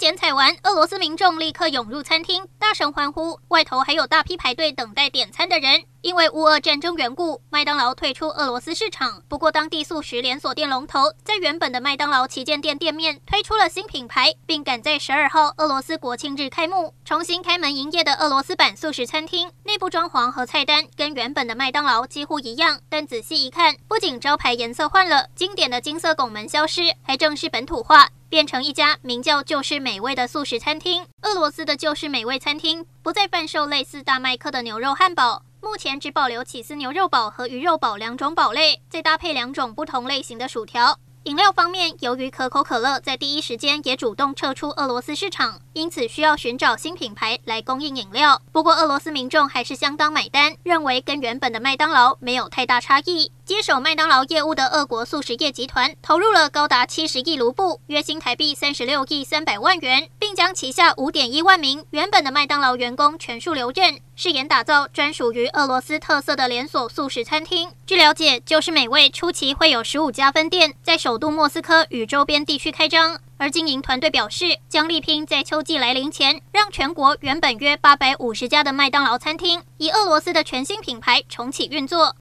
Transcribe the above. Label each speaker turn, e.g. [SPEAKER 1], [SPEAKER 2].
[SPEAKER 1] 剪彩完，俄罗斯民众立刻涌入餐厅，大声欢呼，外头还有大批排队等待点餐的人。因为乌俄战争缘故，麦当劳退出俄罗斯市场。不过，当地素食连锁店龙头在原本的麦当劳旗舰店店面推出了新品牌，并赶在十二号俄罗斯国庆日开幕，重新开门营业的俄罗斯版素食餐厅，内部装潢和菜单跟原本的麦当劳几乎一样，但仔细一看，不仅招牌颜色换了，经典的金色拱门消失，还正式本土化，变成一家名叫“就是美味”的素食餐厅。俄罗斯的“就是美味”餐厅不再贩售类似大麦克的牛肉汉堡。目前只保留起司牛肉堡和鱼肉堡两种堡类，再搭配两种不同类型的薯条。饮料方面，由于可口可乐在第一时间也主动撤出俄罗斯市场，因此需要寻找新品牌来供应饮料。不过，俄罗斯民众还是相当买单，认为跟原本的麦当劳没有太大差异。接手麦当劳业务的俄国素食业集团投入了高达七十亿卢布，约新台币三十六亿三百万元，将旗下五点一万名原本的麦当劳员工全数留任，誓言打造专属于俄罗斯特色的连锁素食餐厅。据了解，就是美味初期会有十五家分店在首都莫斯科与周边地区开张，而经营团队表示，将力拼在秋季来临前，让全国原本约八百五十家的麦当劳餐厅以俄罗斯的全新品牌重启运作。